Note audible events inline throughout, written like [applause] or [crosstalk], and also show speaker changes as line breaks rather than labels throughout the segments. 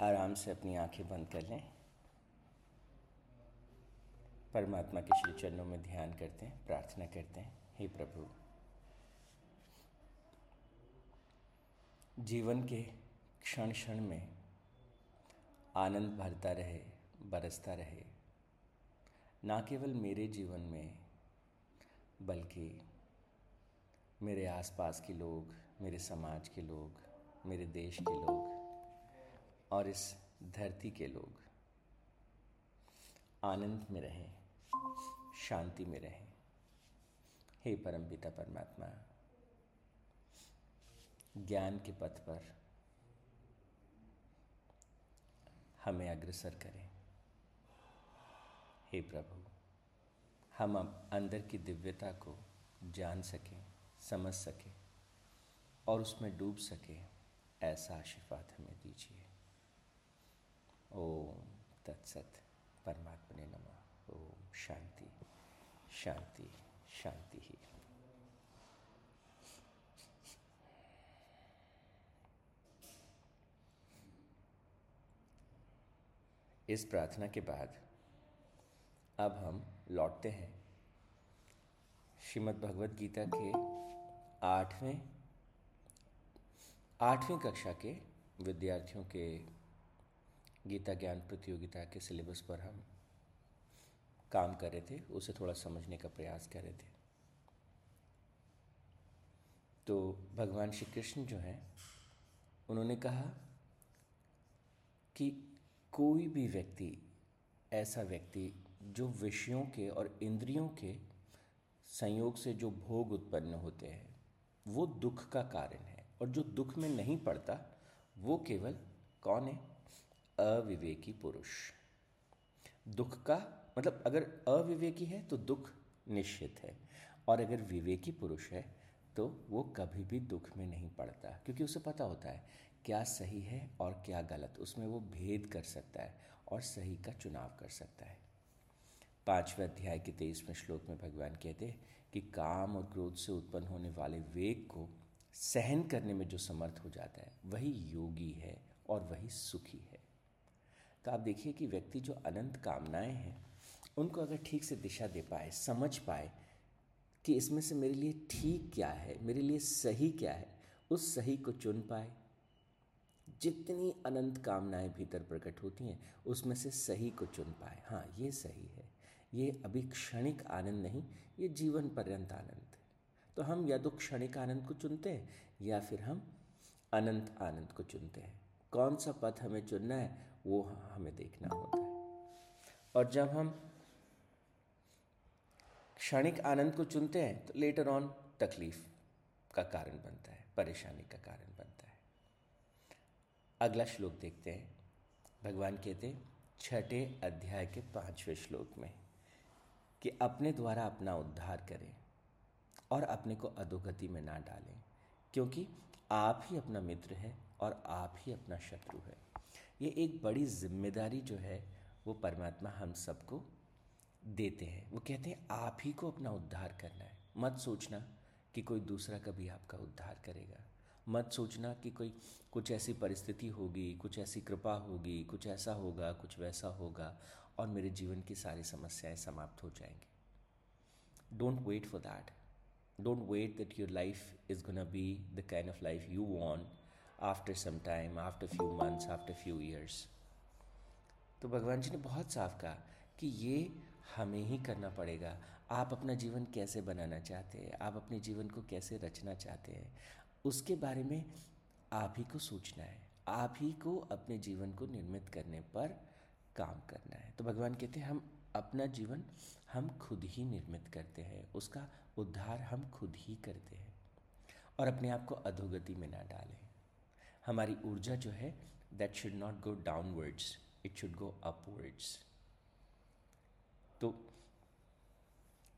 आराम से अपनी आँखें बंद कर लें। परमात्मा के श्री चरणों में ध्यान करते हैं, प्रार्थना करते हैं। हे प्रभु, जीवन के क्षण क्षण में आनंद भरता रहे, बरसता रहे, ना केवल मेरे जीवन में, बल्कि मेरे आसपास के लोग, मेरे समाज के लोग, मेरे देश के लोग और इस धरती के लोग आनंद में रहें, शांति में रहें। हे परम पिता परमात्मा, ज्ञान के पथ पर हमें अग्रसर करें। हे प्रभु, हम अंदर की दिव्यता को जान सकें, समझ सकें और उसमें डूब सकें, ऐसा आशीर्वाद हमें दीजिए। ओम तत्सत परमात्मा ने नमः। ओम, शांति शांति शांति ही। इस प्रार्थना के बाद अब हम लौटते हैं श्रीमद् भगवत गीता के आठवें, आठवीं कक्षा के विद्यार्थियों के गीता ज्ञान प्रतियोगिता के सिलेबस पर हम काम कर रहे थे, उसे थोड़ा समझने का प्रयास कर रहे थे। तो भगवान श्री कृष्ण जो हैं, उन्होंने कहा कि कोई भी व्यक्ति, ऐसा व्यक्ति जो विषयों के और इंद्रियों के संयोग से जो भोग उत्पन्न होते हैं, वो दुख का कारण है। और जो दुख में नहीं पड़ता, वो केवल कौन है? अविवेकी पुरुष। दुख का मतलब अगर अविवेकी है तो दुख निश्चित है, और अगर विवेकी पुरुष है तो वो कभी भी दुख में नहीं पड़ता, क्योंकि उसे पता होता है क्या सही है और क्या गलत। उसमें वो भेद कर सकता है और सही का चुनाव कर सकता है। पाँचवें अध्याय के तेईसवें श्लोक में भगवान कहते हैं कि काम और क्रोध से उत्पन्न होने वाले वेग को सहन करने में जो समर्थ हो जाता है, वही योगी है और वही सुखी है। तो आप देखिए कि व्यक्ति जो अनंत कामनाएँ हैं, उनको अगर ठीक से दिशा दे पाए, समझ पाए कि इसमें से मेरे लिए ठीक क्या है, मेरे लिए सही क्या है, उस सही को चुन पाए। जितनी अनंत कामनाएँ भीतर प्रकट होती हैं, उसमें से सही को चुन पाए। हाँ ये सही है। ये अभी क्षणिक आनंद नहीं, ये जीवन पर्यंत आनंद है। तो हम या तो क्षणिक आनंद को चुनते हैं, या फिर हम अनंत आनंद को चुनते हैं। कौन सा पथ हमें चुनना है वो हमें देखना होता है। और जब हम क्षणिक आनंद को चुनते हैं तो लेटर ऑन तकलीफ़ का कारण बनता है, परेशानी का कारण बनता है। अगला श्लोक देखते हैं। भगवान कहते हैं, छठे अध्याय के पाँचवें श्लोक में कि अपने द्वारा अपना उद्धार करें और अपने को अधोगति में ना डालें, क्योंकि आप ही अपना मित्र है और आप ही अपना शत्रु है। ये एक बड़ी ज़िम्मेदारी जो है, वो परमात्मा हम सबको देते हैं। वो कहते हैं, आप ही को अपना उद्धार करना है। मत सोचना कि कोई दूसरा कभी आपका उद्धार करेगा। मत सोचना कि कोई, कुछ ऐसी परिस्थिति होगी, कुछ ऐसी कृपा होगी, कुछ ऐसा होगा, कुछ वैसा होगा, और मेरे जीवन की सारी समस्याएँ समाप्त हो जाएँगी। Don't wait for that don't wait that your life is gonna be the kind of life you want after some time after few months after few years तो भगवान जी ने बहुत साफ़ कहा कि ये हमें ही करना पड़ेगा। आप अपना जीवन कैसे बनाना चाहते हैं? आप अपने जीवन को कैसे रचना चाहते हैं? उसके बारे में आप ही को सोचना है। आप ही को अपने जीवन को निर्मित करने पर काम करना है। तो भगवान कहते हैं, हम अपना जीवन हम खुद ही निर्मित करते हैं। उसका उद्धार हम खुद ही करते हैं। और अपने आप को अधोगति में ना डालें। हमारी ऊर्जा जो है that should not go downwards it should go upwards तो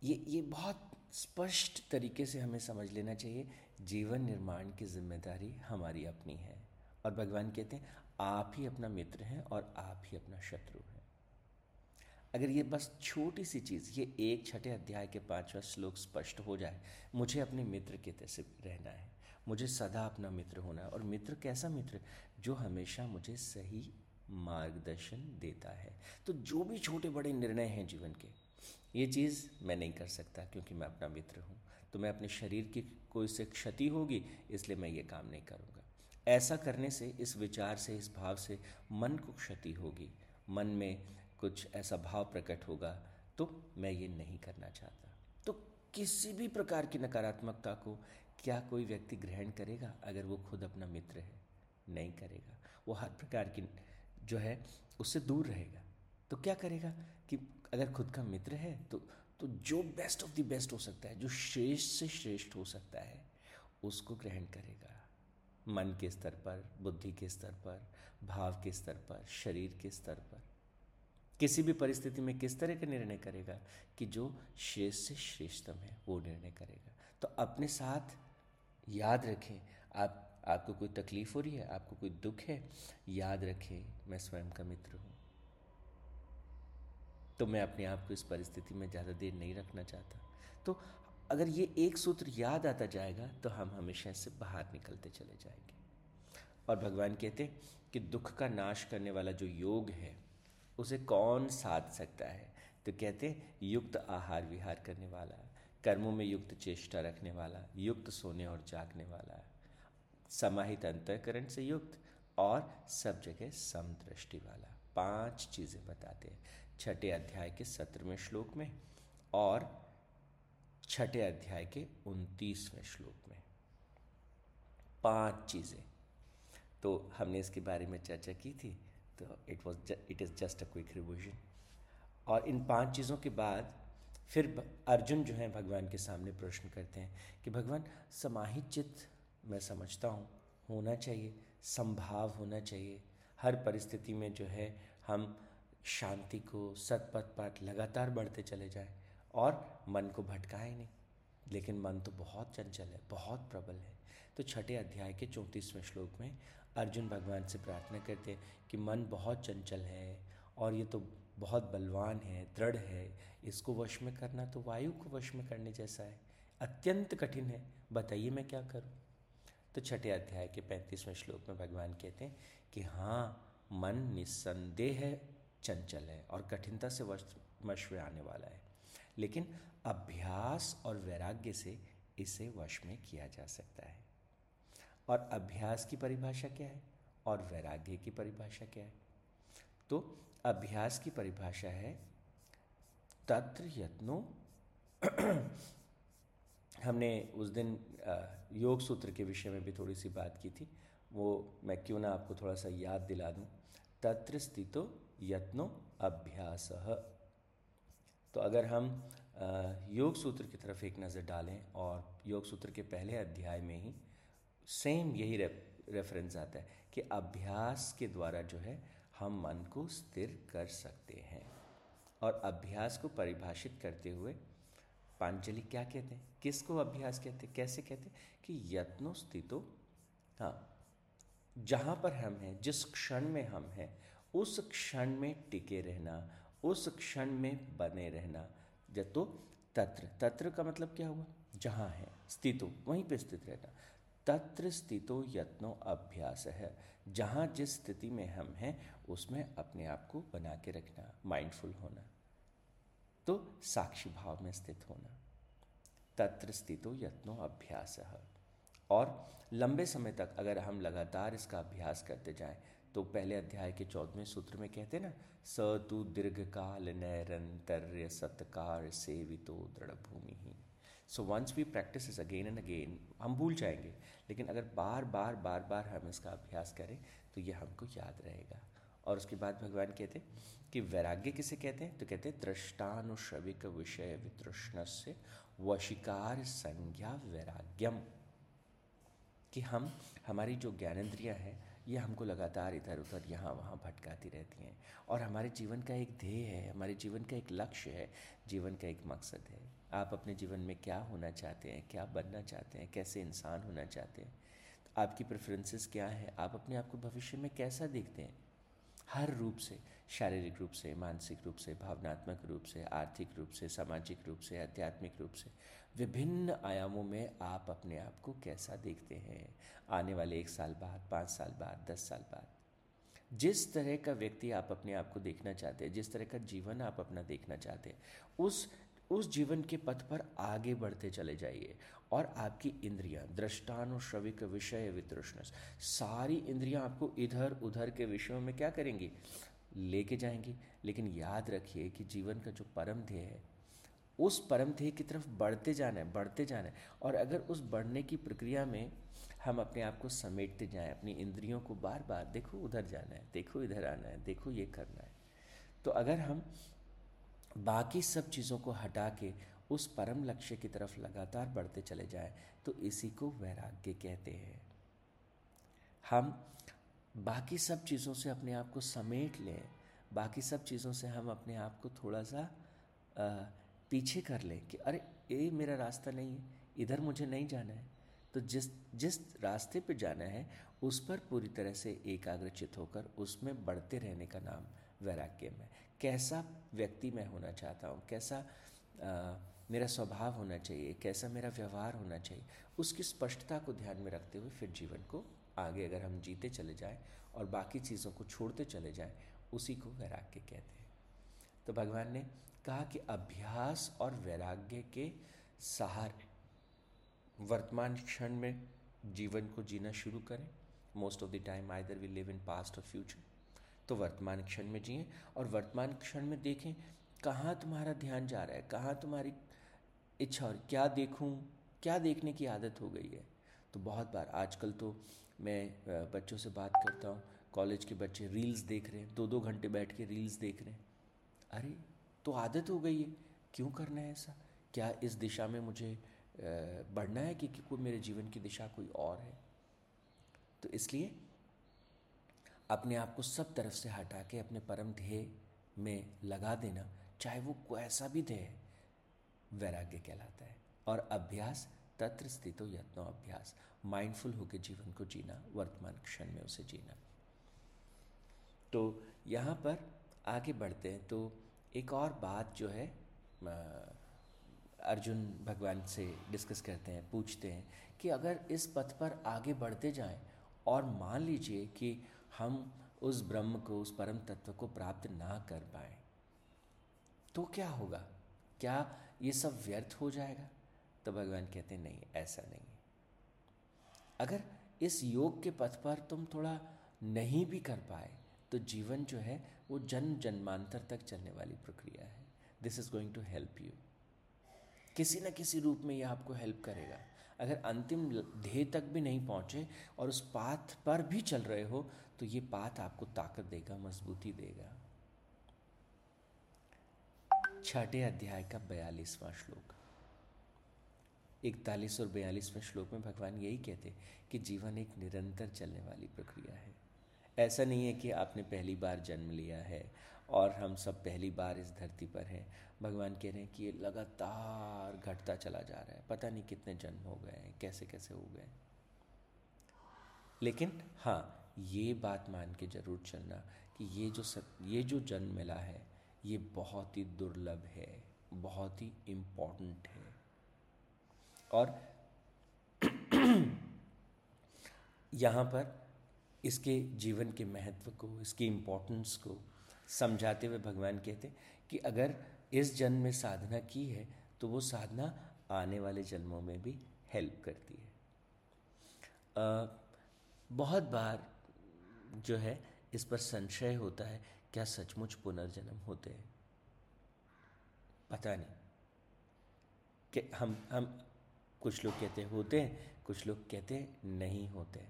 ये ये बहुत स्पष्ट तरीके से हमें समझ लेना चाहिए, जीवन निर्माण की ज़िम्मेदारी हमारी अपनी है। और भगवान कहते हैं, आप ही अपना मित्र हैं और आप ही अपना शत्रु हैं। अगर ये बस छोटी सी चीज़, ये एक छठे अध्याय के पांचवा श्लोक स्पष्ट हो जाए, मुझे अपने मित्र के तैसे रहना है। मुझे सदा अपना मित्र होना है। और मित्र कैसा मित्र? जो हमेशा मुझे सही मार्गदर्शन देता है। तो जो भी छोटे बड़े निर्णय हैं जीवन के, ये चीज़ मैं नहीं कर सकता क्योंकि मैं अपना मित्र हूँ। तो मैं अपने शरीर की कोई से क्षति होगी, इसलिए मैं ये काम नहीं करूँगा। ऐसा करने से, इस विचार से, इस भाव से मन को क्षति होगी। मन में कुछ ऐसा भाव प्रकट होगा तो मैं ये नहीं करना चाहता। तो किसी भी प्रकार की नकारात्मकता को क्या कोई व्यक्ति ग्रहण करेगा अगर वो खुद अपना मित्र है? नहीं करेगा। वो हर प्रकार की जो है, उससे दूर रहेगा। तो क्या करेगा कि अगर खुद का मित्र है तो तो जो बेस्ट ऑफ़ द बेस्ट हो सकता है, जो श्रेष्ठ से श्रेष्ठ हो सकता है, उसको ग्रहण करेगा। मन के स्तर पर, बुद्धि के स्तर पर, भाव के स्तर पर, शरीर के स्तर पर। किसी भी परिस्थिति में किस तरह का निर्णय करेगा कि जो श्रेष्ठ से श्रेष्ठतम है, वो निर्णय करेगा। तो अपने साथ याद रखें। आप, आपको कोई तकलीफ़ हो रही है? आपको कोई दुख है? याद रखें, मैं स्वयं का मित्र हूँ। तो मैं अपने आप को इस परिस्थिति में ज़्यादा देर नहीं रखना चाहता। तो अगर ये एक सूत्र याद आता जाएगा तो हम हमेशा इससे बाहर निकलते चले जाएँगे। और भगवान कहते हैं कि दुख का नाश करने वाला जो योग है, उसे कौन साध सकता है? तो कहते हैं, युक्त आहार विहार करने वाला। कर्मों में युक्त चेष्टा रखने वाला, युक्त सोने और जागने वाला समाहित अंतकरण से युक्त और सब जगह समदृष्टि वाला। पाँच चीज़ें बताते हैं। छठे अध्याय के सत्रहवें श्लोक में और छठे अध्याय के उनतीसवें श्लोक में। पाँच चीज़ें। तो हमने इसके बारे में चर्चा की थी तो it was it is just a quick revision और इन पाँच चीज़ों के बाद फिर अर्जुन जो है भगवान के सामने प्रश्न करते हैं कि भगवान, समाहित चित्त मैं समझता हूँ, होना चाहिए, संभाव होना चाहिए। हर परिस्थिति में जो है हम शांति को, सतपथ पाठ लगातार बढ़ते चले जाएँ और मन को भटकाए नहीं। लेकिन मन तो बहुत चंचल है, बहुत प्रबल है। तो छठे अध्याय के चौंतीसवें श्लोक में अर्जुन भगवान से प्रार्थना करते हैं कि मन बहुत चंचल है और ये तो बहुत बलवान है, दृढ़ है, इसको वश में करना तो वायु को वश में करने जैसा है। अत्यंत कठिन है, बताइए मैं क्या करूँ? तो छठे अध्याय के पैंतीसवें श्लोक में भगवान कहते हैं कि हाँ मन निस्संदेह है, चंचल है और कठिनता से वश वश में आने वाला है। लेकिन अभ्यास और वैराग्य से इसे वश में किया जा सकता है। और अभ्यास की परिभाषा क्या है? और वैराग्य की परिभाषा क्या है? तो अभ्यास की परिभाषा है। तत्र यत्नो। हमने उस दिन योग सूत्र के विषय में भी थोड़ी सी बात की थी। वो मैं क्यों ना आपको थोड़ा सा याद दिला दूँ। तत्र स्थितो यत्नो अभ्यास। तो अगर हम योग सूत्र की तरफ़ एक नज़र डालें और योग सूत्र के पहले अध्याय में ही सेम यही रेफरेंस आता है कि अभ्यास के द्वारा जो है हम मन को स्थिर कर सकते हैं। और अभ्यास को परिभाषित करते हुए पांचली क्या कहते हैं? किसको अभ्यास कहते हैं? कैसे कहते हैं? कि यत्नो स्थितो। हाँ जहाँ पर हम हैं, जिस क्षण में हम हैं, उस क्षण में टिके रहना, उस क्षण में बने रहना, जतो तत्र। तत्र का मतलब क्या हुआ? जहाँ है, स्थितो, वहीं पे स्थित रहना। तत्र स्थितो यत्नो अभ्यास। है जहाँ जिस स्थिति में हम हैं, उसमें अपने आप को बना के रखना माइंडफुल होना। तो साक्षी भाव में स्थित होना। तत्र स्थितो यत्नो अभ्यास। है और लंबे समय तक अगर हम लगातार इसका अभ्यास करते जाएँ तो पहले अध्याय के चौदहवें सूत्र में कहते ना, स तु दीर्घ काल नैरंतर्य सत्कार सेवितो दृढ़ भूमि ही so once we practice is again and again हम भूल जाएँगे। लेकिन अगर बार बार बार बार हम इसका अभ्यास करें तो यह हमको याद रहेगा। और उसके बाद भगवान कहते हैं कि वैराग्य किसे कहते हैं? तो कहते हैं दृष्टानुश्रविक विषय वितृष्ण से वशिकार संज्ञा वैराग्यम। कि हम, हमारी जो ज्ञानेन्द्रियाँ हैं, ये हमको लगातार इधर, उधर, यहाँ, वहाँ भटकाती रहती हैं। और हमारे जीवन का एक ध्येय है, हमारे जीवन का एक लक्ष्य है, जीवन का एक मकसद है। आप अपने जीवन में क्या होना चाहते हैं, क्या बनना चाहते हैं, कैसे इंसान होना चाहते हैं? तो आपकी प्रेफरेंसेस क्या है? आप अपने आप को भविष्य में कैसा देखते हैं? हर रूप से, शारीरिक रूप से, मानसिक रूप से, भावनात्मक रूप से, आर्थिक रूप से, सामाजिक रूप से, आध्यात्मिक रूप से, विभिन्न आयामों में आप अपने आप को कैसा देखते हैं? आने वाले एक साल बाद, पाँच साल बाद, दस साल बाद। जिस तरह का व्यक्ति आप अपने आप को देखना चाहते हैं, जिस तरह का जीवन आप अपना देखना चाहते हैं, उस उस जीवन के पथ पर आगे बढ़ते चले जाइए। और आपकी इंद्रियाँ दृष्टान और श्रविक विषय वितृष्ण सारी इंद्रियाँ आपको इधर उधर के विषयों में क्या करेंगी? लेके जाएँगी। लेकिन याद रखिए कि जीवन का जो परम ध्येय है, उस परम ध्येय की तरफ़ बढ़ते जाना है, बढ़ते जाना है। और अगर उस बढ़ने की प्रक्रिया में हम अपने आप को समेटते जाएँ, अपनी इंद्रियों को बार बार देखो उधर जाना है, देखो इधर आना है, देखो ये करना है तो अगर हम बाकी सब चीज़ों को हटा के उस परम लक्ष्य की तरफ़ लगातार बढ़ते चले जाएँ तो इसी को वैराग्य कहते हैं। हम बाकी सब चीज़ों से अपने आप को समेट लें बाकी सब चीज़ों से हम अपने आप को थोड़ा सा आ, पीछे कर लें कि अरे ये मेरा रास्ता नहीं है इधर मुझे नहीं जाना है। तो जिस जिस रास्ते पे जाना है उस पर पूरी तरह से एकाग्रचित होकर उसमें बढ़ते रहने का नाम वैराग्य में। कैसा व्यक्ति मैं होना चाहता हूँ? कैसा आ, मेरा स्वभाव होना चाहिए? कैसा मेरा व्यवहार होना चाहिए? उसकी स्पष्टता को ध्यान में रखते हुए फिर जीवन को आगे अगर हम जीते चले जाएँ और बाकी चीज़ों को छोड़ते चले जाएँ उसी को वैराग्य कहते हैं। तो भगवान ने कहा कि अभ्यास और वैराग्य के सहारे वर्तमान क्षण में जीवन को जीना शुरू करें। Most of the time either we live in past और फ्यूचर तो वर्तमान क्षण में जिए और वर्तमान क्षण में देखें कहाँ तुम्हारा ध्यान जा रहा है? कहाँ तुम्हारी इच्छा और क्या देखूँ? क्या देखने की आदत हो गई है? तो बहुत बार आजकल तो मैं बच्चों से बात करता हूँ कॉलेज के बच्चे रील्स देख रहे हैं दो दो घंटे बैठ के रील्स देख रहे हैं। अरे तो आदत हो गई है। क्यों करना है ऐसा? क्या इस दिशा में मुझे बढ़ना है कि, कोई मेरे जीवन की दिशा कोई और है? तो इसलिए अपने आप को सब तरफ़ से हटा के अपने परम ध्येय में लगा देना, चाहे वो कैसा भी ध्येय वैराग्य कहलाता है। और अभ्यास, तत्र स्थितो यत्नो अभ्यास माइंडफुल होकर जीवन को जीना, वर्तमान क्षण में उसे जीना। तो यहाँ पर आगे बढ़ते हैं तो एक और बात जो है अर्जुन भगवान से डिस्कस करते हैं, पूछते हैं कि अगर इस पथ पर आगे बढ़ते जाएँ और मान लीजिए कि हम उस ब्रह्म को, उस परम तत्व को प्राप्त ना कर पाए तो क्या होगा? क्या ये सब व्यर्थ हो जाएगा? तो भगवान कहते हैं, नहीं, ऐसा नहीं अगर इस योग के पथ पर तुम थोड़ा नहीं भी कर पाए तो जीवन जो है, वो जन्म जन्मांतर तक चलने वाली प्रक्रिया है। This is going to help you किसी न किसी रूप में यह आपको हेल्प करेगा। अगर अंतिम ध्येय तक भी नहीं पहुँचे और उस पाथ पर भी चल रहे हो तो ये पाथ आपको ताकत देगा, मजबूती देगा। छठे अध्याय का बयालीसवां श्लोक। इकतालीस और बयालीसवें श्लोक में भगवान यही कहते कि जीवन एक निरंतर चलने वाली प्रक्रिया है। ऐसा नहीं है कि आपने पहली बार जन्म लिया है और हम सब पहली बार इस धरती पर हैं। भगवान कह रहे हैं कि ये लगातार घटता चला जा रहा है। पता नहीं कितने जन्म हो गए हैं कैसे कैसे हो गए लेकिन हाँ ये बात मान के ज़रूर चलना कि ये जो सत, ये जो जन्म मिला है ये बहुत ही दुर्लभ है बहुत ही इम्पोर्टेंट है। और [clears throat] यहाँ पर इसके जीवन के महत्व को इसकी इम्पोर्टेंस को समझाते हुए भगवान कहते कि अगर इस जन्म में साधना की है तो वो साधना आने वाले जन्मों में भी हेल्प करती है। आ, बहुत बार जो है, इस पर संशय होता है, क्या सचमुच पुनर्जन्म होते हैं? पता नहीं। कि हम हम, कुछ लोग कहते होते हैं, कुछ लोग कहते नहीं होते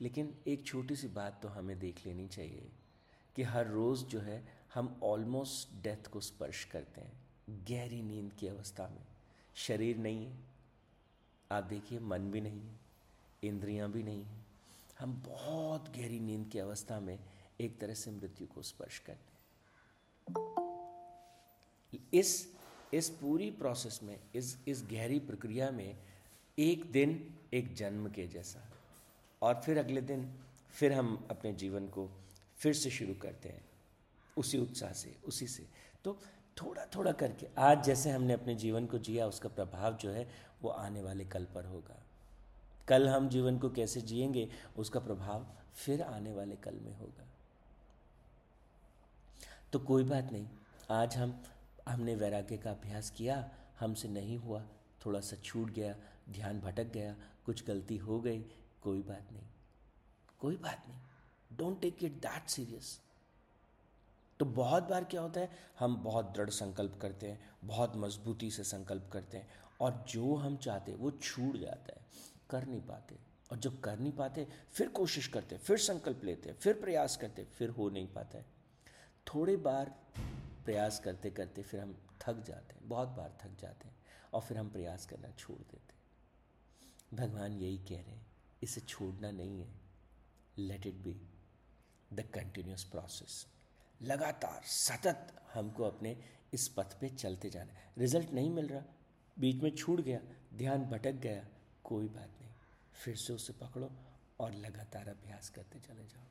लेकिन एक छोटी सी बात तो हमें देख लेनी चाहिए कि हर रोज़ जो है, हम ऑलमोस्ट डेथ को स्पर्श करते हैं, गहरी नींद की अवस्था में। शरीर नहीं है, आप देखिए, मन भी नहीं है, इंद्रियाँ भी नहीं हैं हम बहुत गहरी नींद की अवस्था में एक तरह से मृत्यु को स्पर्श करते हैं इस इस पूरी प्रोसेस में, इस इस गहरी प्रक्रिया में एक दिन एक जन्म के जैसा और फिर अगले दिन फिर हम अपने जीवन को फिर से शुरू करते हैं। उसी उत्साह से, उसी से। तो थोड़ा थोड़ा करके आज जैसे हमने अपने जीवन को जिया, उसका प्रभाव जो है वो आने वाले कल पर होगा। कल हम जीवन को कैसे जिएँगे, उसका प्रभाव फिर आने वाले कल में होगा। तो कोई बात नहीं, आज हम, हमने वैराग्य का अभ्यास किया, हमसे नहीं हुआ, थोड़ा सा छूट गया, ध्यान भटक गया, कुछ गलती हो गई, कोई बात नहीं, कोई बात नहीं don't take it that serious तो बहुत बार क्या होता है, हम बहुत दृढ़ संकल्प करते हैं, बहुत मजबूती से संकल्प करते हैं, और जो हम चाहते हैं, वो छूट जाता है। कर नहीं पाते। और जब कर नहीं पाते, फिर कोशिश करते, फिर संकल्प लेते, फिर प्रयास करते, फिर हो नहीं पाता है। थोड़े बार प्रयास करते करते फिर हम थक जाते हैं, बहुत बार थक जाते हैं, और फिर हम प्रयास करना छोड़ देते हैं। भगवान यही कह रहे हैं, इसे छोड़ना नहीं है। Let it be the continuous process लगातार, सतत हमको अपने इस पथ पे चलते जाना है। रिज़ल्ट नहीं मिल रहा, बीच में छूट गया, ध्यान भटक गया, कोई बात फिर से उसे पकड़ो और लगातार अभ्यास करते चले जाओ।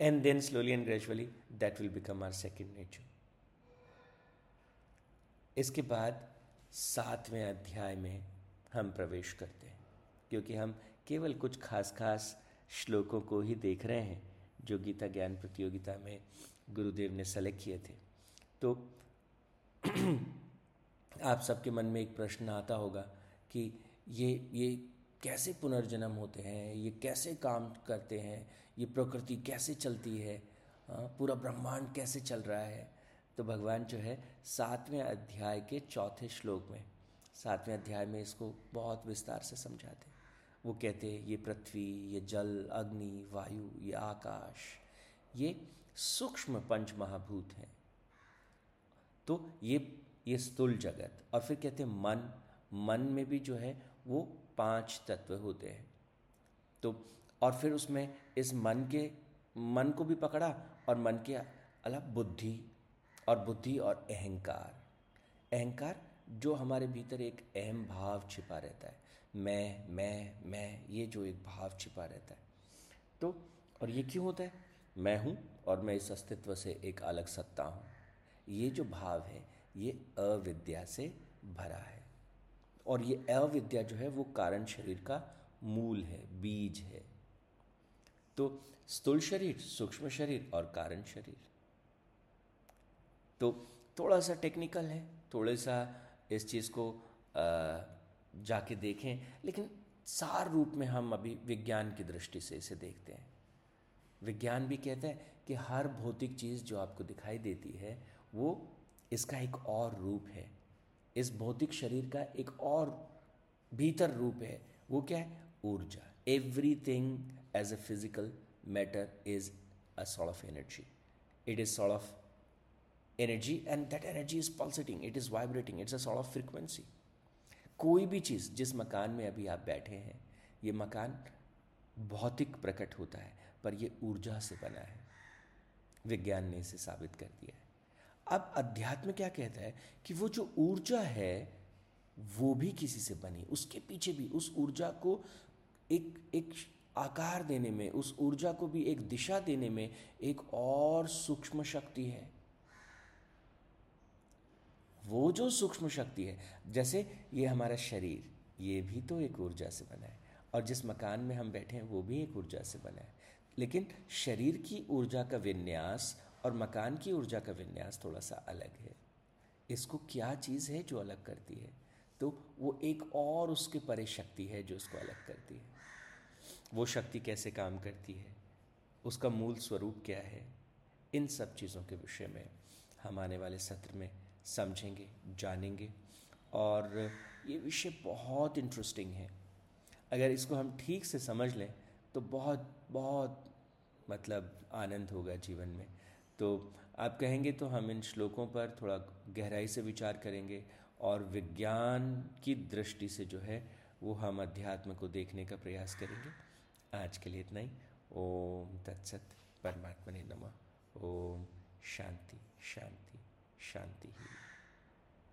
And then slowly and gradually that will become our second nature इसके बाद सातवें अध्याय में हम प्रवेश करते हैं, क्योंकि हम केवल कुछ खास खास श्लोकों को ही देख रहे हैं, जो गीता ज्ञान प्रतियोगिता में गुरुदेव ने सेलेक्ट किए थे। तो [clears throat] आप सबके मन में एक प्रश्न आता होगा कि ये ये कैसे पुनर्जन्म होते हैं? ये कैसे काम करते हैं? ये प्रकृति कैसे चलती है? पूरा ब्रह्मांड कैसे चल रहा है? तो भगवान जो है सातवें अध्याय के चौथे श्लोक में, सातवें अध्याय में इसको बहुत विस्तार से समझाते वो कहते हैं, ये पृथ्वी, ये जल, अग्नि, वायु, ये आकाश, ये सूक्ष्म पंच महाभूत हैं। तो ये ये स्थूल जगत। और फिर कहते हैं, मन मन में भी जो है वो पाँच तत्व होते हैं। तो और फिर उसमें इस मन के, मन को भी पकड़ा और मन के अलग बुद्धि और बुद्धि और अहंकार। अहंकार जो हमारे भीतर एक अहम भाव छिपा रहता है। मैं मैं मैं, ये जो एक भाव छिपा रहता है। तो और ये क्यों होता है? मैं हूँ और मैं इस अस्तित्व से एक अलग सत्ता हूँ। ये जो भाव है, ये अविद्या से भरा है। और ये अविद्या जो है वो कारण शरीर का मूल है, बीज है। तो स्थूल शरीर, सूक्ष्म शरीर और कारण शरीर। तो थोड़ा सा टेक्निकल है थोड़ा सा इस चीज़ को जाके देखें, लेकिन सार रूप में हम अभी विज्ञान की दृष्टि से इसे देखते हैं। विज्ञान भी कहता है कि हर भौतिक चीज़ जो आपको दिखाई देती है, वो इसका एक और रूप है। इस भौतिक शरीर का एक और भीतर रूप है, वो क्या है? ऊर्जा। Everything as a physical matter is a sort of energy it is sort of energy and that energy is pulsating it is vibrating it's a sort of frequency कोई भी चीज़ जिस मकान में अभी आप बैठे हैं, ये मकान भौतिक प्रकट होता है, पर ये ऊर्जा से बना है। विज्ञान ने इसे साबित कर दिया है। अब अध्यात्म क्या कहता है कि वो जो ऊर्जा है, वो भी किसी से बनी। उसके पीछे भी, उस ऊर्जा को एक एक आकार देने में, उस ऊर्जा को भी एक दिशा देने में एक और सूक्ष्म शक्ति है। वो जो सूक्ष्म शक्ति है, जैसे ये हमारा शरीर, ये भी तो एक ऊर्जा से बना है और जिस मकान में हम बैठे हैं, वो भी एक ऊर्जा से बना है। लेकिन शरीर की ऊर्जा का विन्यास और मकान की ऊर्जा का विन्यास थोड़ा सा अलग है। इसको क्या चीज़ है जो अलग करती है? तो वो एक और उसके परे शक्ति है जो उसको अलग करती है। वो शक्ति कैसे काम करती है? उसका मूल स्वरूप क्या है? इन सब चीज़ों के विषय में हम आने वाले सत्र में समझेंगे, जानेंगे और ये विषय बहुत इंटरेस्टिंग है। अगर इसको हम ठीक से समझ लें तो बहुत बहुत मतलब आनंद होगा जीवन में। तो आप कहेंगे तो हम इन श्लोकों पर थोड़ा गहराई से विचार करेंगे और विज्ञान की दृष्टि से जो है वो हम अध्यात्म को देखने का प्रयास करेंगे। आज के लिए इतना ही। ओम तत्सत परमात्मा ने नमः। ओम शांति शांति शांति ही।